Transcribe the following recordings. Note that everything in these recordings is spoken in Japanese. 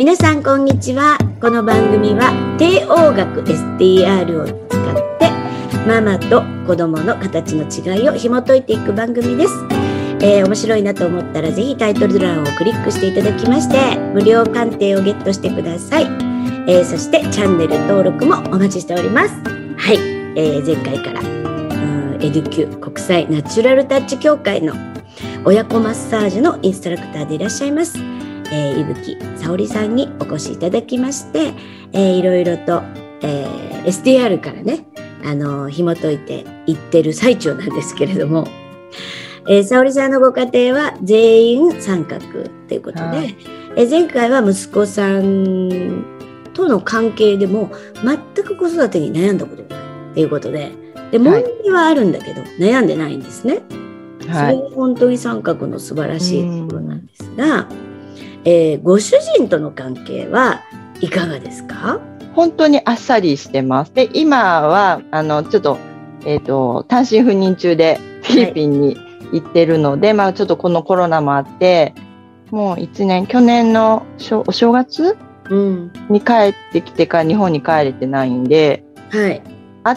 皆さんこんにちは。この番組は帝王学 STR を使ってママと子供の形の違いを紐解いていく番組です、えー、面白いなと思ったらぜひタイトル欄をクリックしていただきまして無料鑑定をゲットしてください、えー、そしてチャンネル登録もお待ちしております。はい、えー、前回からエデュキュ国際ナチュラルタッチ協会の親子マッサージのインストラクターでいらっしゃいます、えー、伊吹沙織さんにお越しいただきまして、えー、いろいろと、えー、SDR からねあの紐解いていってる最中なんですけれども、えー、沙織さんのご家庭は全員三角ということで、はい、えー、前回は息子さんとの関係でも全く子育てに悩んだことがないということでで問題はあるんだけど、はい、悩んでないんですね。はい、それが本当に三角の素晴らしいところなんですが、えー、ご主人との関係はいかがですか？本当にあっさりしてます。で、今は、あの、ちょっと、えっ、ー、と、単身赴任中でフィリピンに行ってるので、はい、まあちょっとこのコロナもあって、もう1年、去年のお正月、うん、に帰ってきてから日本に帰れてないんで、はい。あ、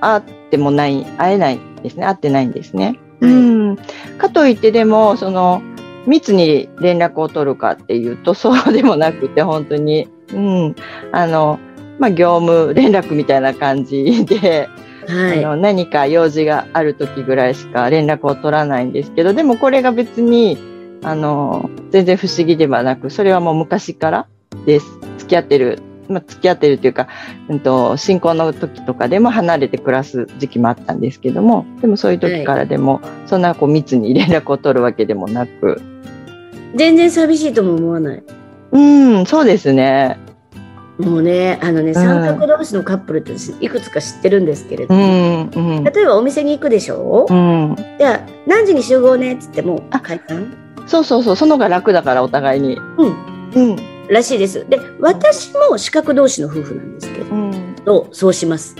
会ってもない、会えないですね。会ってないんですね。はい、うん。かといってでも、その、密に連絡を取るかっていうと、そうでもなくて、本当に、うん、あの、まあ、業務連絡みたいな感じで、はい、あの何か用事がある時ぐらいしか連絡を取らないんですけど、でもこれが別に、あの、全然不思議ではなく、それはもう昔からです。付き合ってる、まあ、付き合ってるというか、うんと、新婚の時とかでも離れて暮らす時期もあったんですけども、でもそういう時からでも、はい、そんなこう密に連絡を取るわけでもなく、全然寂しいとも思わない。うん、そうですね。もうね、あのね、三角同士のカップルっていくつか知ってるんですけれども、うんうん、例えばお店に行くでしょ、うん、じゃあ何時に集合ね？っつっても解散？そうそうそう、そのが楽だからお互いに。うん。うん。らしいです。で、私も四角同士の夫婦なんですけど、うん、とそうします。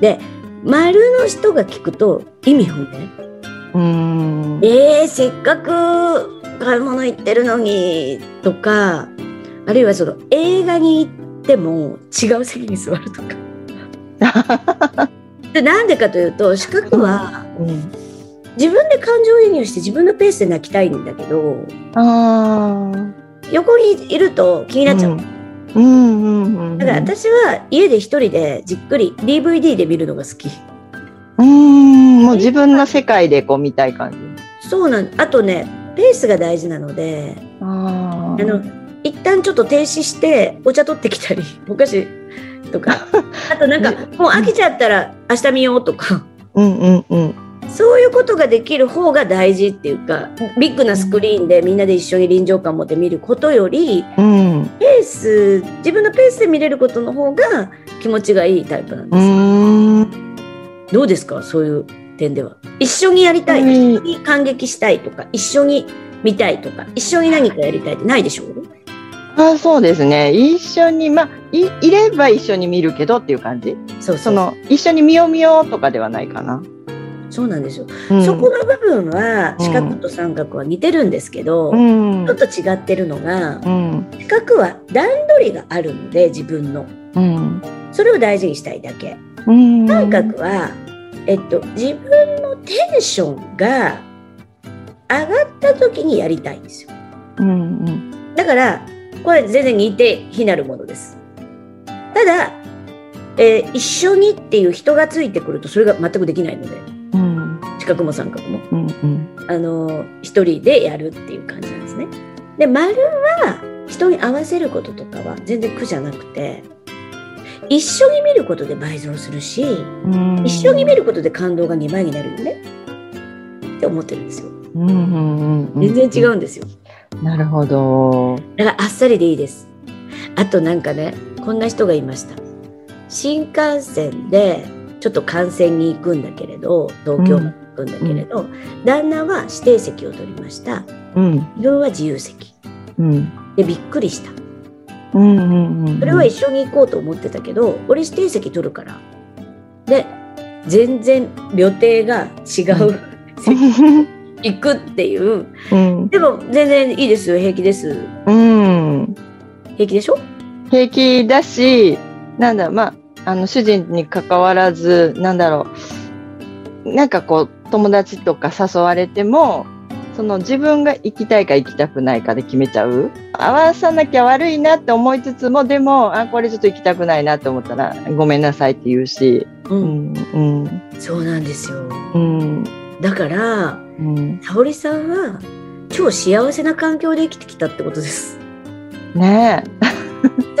で、丸の人が聞くと意味不明。うん。えー、せっかく買い物行ってるのにとかあるいはその映画に行っても違う席に座るとか。でなんでかというと四角は、うん、自分で感情移入して自分のペースで泣きたいんだけど横にいると気になっちゃう。うん。うん。うん。うん、だから私は家で一人でじっくり DVD で見るのが好き。うん。もう自分の世界でこう見たい感じ。そうなんあとねペースが大事なのであの一旦ちょっと停止してお茶取ってきたり お菓子とか。あとなんかもう飽きちゃったら明日見ようとか。うんうんうんそういうことができる方が大事っていうかビッグなスクリーンでみんなで一緒に臨場感を持って見ることより、うん、ペース自分のペースで見れることの方が気持ちがいいタイプなんですどうですか？そういう点では。一緒にやりたい、一緒に感激したいとか一緒に見たいとか一緒に何かやりたいってないでしょう？あそうですね。一緒にまあいいれば一緒に見るけどっていう感じ？そう。その一緒に見よう見ようとかではないかなそうなんですよ、うん、そこの部分は四角と三角は似てるんですけど、うん、ちょっと違ってるのが、うん、四角は段取りがあるので自分の、それを大事にしたいだけ、三角はえっと、自分のテンションが上がった時にやりたいんですよ。うんうん、だからこれ全然似て非なるものです。ただ、えー、一緒にっていう人がついてくるとそれが全くできないので、角も三角も、うんうん、あの一人でやるっていう感じなんですね。で丸は人に合わせることとかは全然苦じゃなくて一緒に見ることで倍増するし、一緒に見ることで感動が2倍になるよねって思ってるんですよ。全然違うんですよ。なるほど。だからあっさりでいいです。あとなんかね、こんな人がいました。新幹線でちょっと観戦に行くんだけれど、東京まで行くんだけれど、うん、旦那は指定席を取りました。うん、自分は自由席。うん、でびっくりした。うんうんうん、それは一緒に行こうと思ってたけど俺指定席取るから。で全然予定が違う。行くっていう、うん、でも全然いいですよ。平気です、うん、平気でしょ？平気だし、なんだまあ、あの、主人に関わらず、なんだろう、なんかこう、友達とか誘われても、その自分が行きたいか行きたくないかで決めちゃう。合わさなきゃ悪いなって思いつつも、でも、あ、これちょっと行きたくないなって思ったら、ごめんなさいって言うし。う。うんん、うん、そうなんですよ。うん、だから、うん。沙織さんは超幸せな環境で生きてきたってことです。ねそ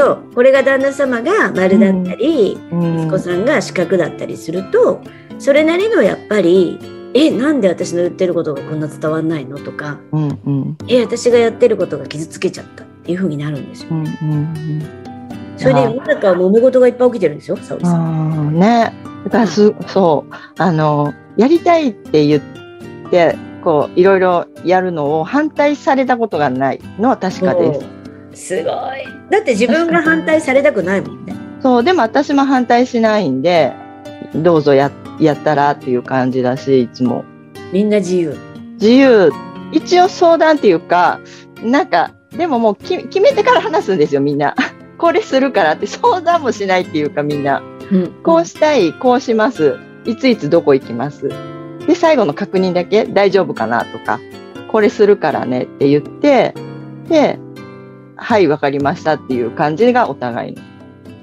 う、これが旦那様が丸だったり、息子さんが四角だったりすると、それなりのやっぱり、え、なんで私の言ってることがこんな伝わんないのとか、うん、うん、え、私がやってることが傷つけちゃったっていう風になるんですよ。うん、うん。それで世の中は揉め事がいっぱい起きてるんですよ、沙織さん。ね。だからす、そう、あの、やりたいって言って、こう、いろいろやるのを反対されたことがないのは確かです。すごい。だって自分が反対されたくないもんね。そう、でも私も反対しないんで、どうぞや、やったらっていう感じだし、いつも。みんな自由。自由、一応相談っていうか、なんか、でももうき決めてから話すんですよ、みんな。これするからって相談もしないっていうか、みんな。うんこうしたい、こうします。いついつどこ行きます。で、最後の確認だけ大丈夫かなとか、これするからねって言って、で、はい、わかりましたっていう感じがお互いの。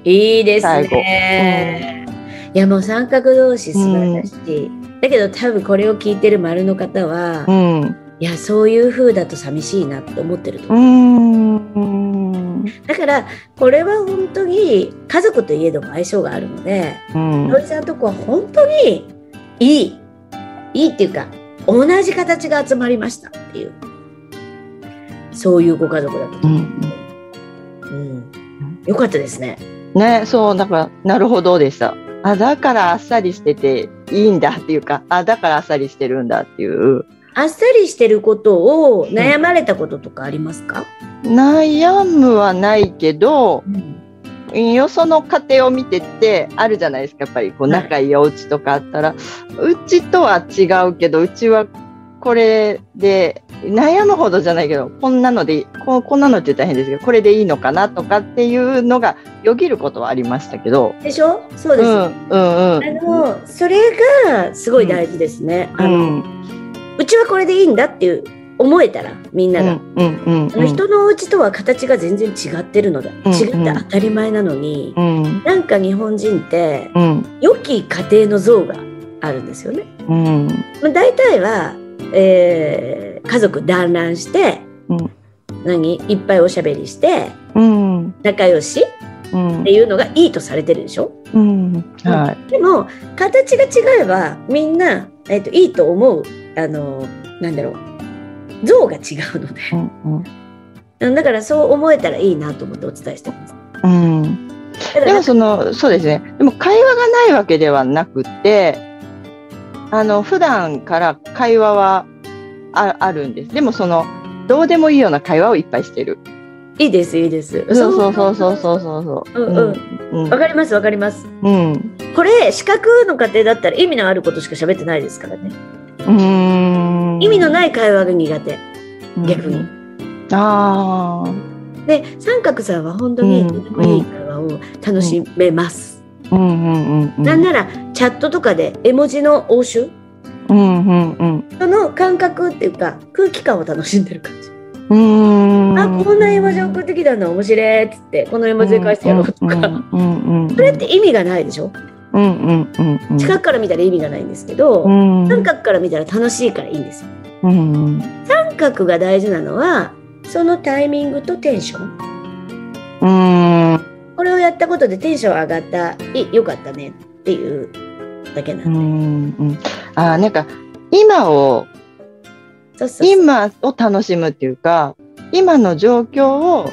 いいです最後ね。いやもう三角同士素晴らしい。だけど多分これを聞いてる丸の方は、うん。いやそういう風だと寂しいなって思ってるとう思う。ん。だからこれは本当に家族といえども相性があるので、うんのりさんのとこは本当にいいいいっていうか同じ形が集まりましたっていうそういうご家族だったと思う。うん、よかったですね。ね、そう、だから、なるほどでした。あ、だからあっさりしてていいんだっていうか、あ、だからあっさりしてるんだっていう。あっさりしてることを悩まれたこととかありますか、悩むはないけど、うん、よその家庭を見ててあるじゃないですかやっぱりこうはい仲いいお家とかあったら、うちとは違うけどうちはこれで悩むほどじゃないけどこんなのでここんなのって言ったら変ですけどこれでいいのかなとかっていうのがよぎることはありましたけど。でしょ？そうです、うんうんうん。あのそれがすごい大事ですね、あのうんうちはこれでいいんだっていう思えたらみんなが、うんうんうんあの人のお家とは形が全然違ってるのだ、うん。違って当たり前なのに、うん。なんか日本人ってうん。良き家庭の像があるんですよね。うん。まあ、大体は、えー家族団らんして、うん。何？いっぱいおしゃべりしてうん。仲良し？うん。っていうのがいいとされてるでしょ？うん。はい。でも形が違えばみんな、えっといいと思うあのなんだろう像が違うので。うんうん。だからそう思えたらいいなと思ってお伝えしてます。うん。でもその、そうですね。でも会話がないわけではなくて、あの、普段から会話はああるんです。でもその、どうでもいいような会話をいっぱいしてる。いいですいいです。そうそうそうそうそうそうそう。うんうんうん。わかりますわかります。うん。これ四角の家庭だったら意味のあることしか喋ってないですからね。うん。意味のない会話が苦手。逆に。ああ。で三角さんは本当にうんとてもいい会話を楽しめます。うんうんうんうん。なんならチャットとかで絵文字の応酬？うんうんうん。その感覚っていうか空気感を楽しんでる感じ。うん。あこんな絵文字送ってきたんだ面白いっつってこの絵文字で返してやろうとか。うんうんうん。それって意味がないでしょ？うんうんうんうん。近くから見たら意味がないんですけど、うん。三角から見たら楽しいからいいんですよ。うん。三角が大事なのはそのタイミングとテンション。うん。これをやったことでテンション上がった、いよかったねっていうだけなんで。うんうん。あーなんか今を今を楽しむっていうか今の状況を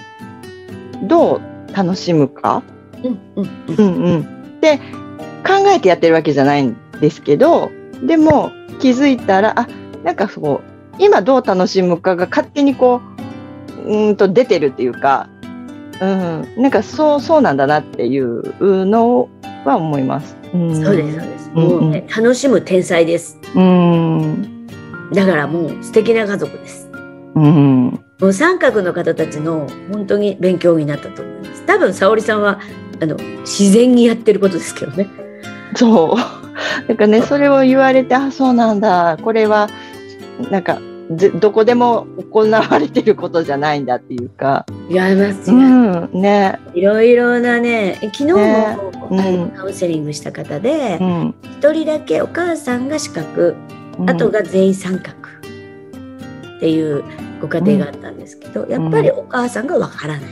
どう楽しむか、うんうんうん。うんうん、で考えてやってるわけじゃないんですけどでも気づいたらあなんかそう今どう楽しむかが勝手にこううーんと出てるっていうか、うん、なんかそうそうなんだなっていうのは思います。うん、そうですそうです。うんもうね、楽しむ天才です。うんだからもう素敵な家族です。うんもう三角の方たちの本当に勉強になったと思います。多分沙織さんはあの自然にやってることですけどね。そう。なんかね、それを言われて、あ、そうなんだ。これは、なんか、どこでも行われてることじゃないんだっていうか。違いますよ、うん、ね。いろいろなね、昨日も、ねうん、カウンセリングした方で、一、うん、人だけお母さんが四角、あとが全員三角っていうご家庭があったんですけど、やっぱりお母さんがわからない。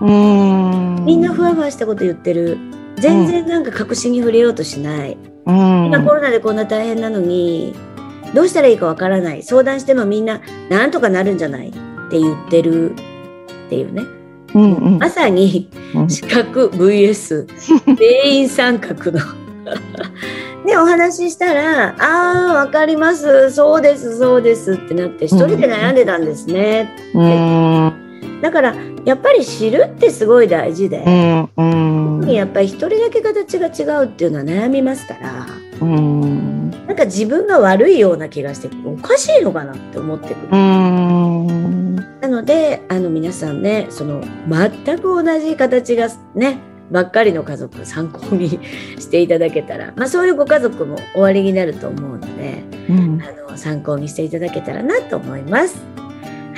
みんなふわふわしたこと言ってる。全然なんか確信に触れようとしない。今コロナでこんな大変なのに、どうしたらいいかわからない。相談してもみんな、なんとかなるんじゃない？って言ってるっていうね。うんうん、まさに四角 VS 全員三角の。でお話ししたら「ああわかります。そうですそうです」ってなって一人で悩んでたんですね。って、うん、だからやっぱり知るってすごい大事で、うんうん、やっぱり一人だけ形が違うっていうのは悩みますから、うん、なんか自分が悪いような気がしておかしいのかなって思ってくる。うんなのであの皆さんねその全く同じ形がねばっかりの家族参考にしていただけたら、まあ、そういうご家族も終わりになると思うので、うん、あの参考にしていただけたらなと思います。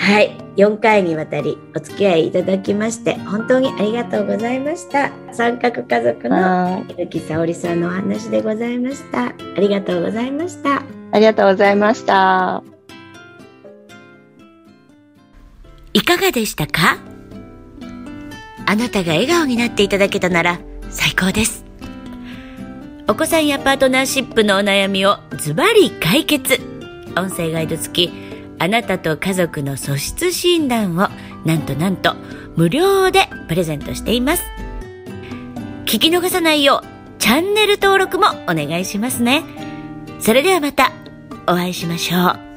はい。4回にわたりお付き合いいただきまして、本当にありがとうございました。三角家族の猪木沙織さんのお話でございました。ありがとうございました。ありがとうございました。いかがでしたか？あなたが笑顔になっていただけたなら最高です。お子さんやパートナーシップのお悩みをズバリ解決。音声ガイド付きあなたと家族の素質診断をなんとなんと無料でプレゼントしています。聞き逃さないようチャンネル登録もお願いしますね。それではまたお会いしましょう。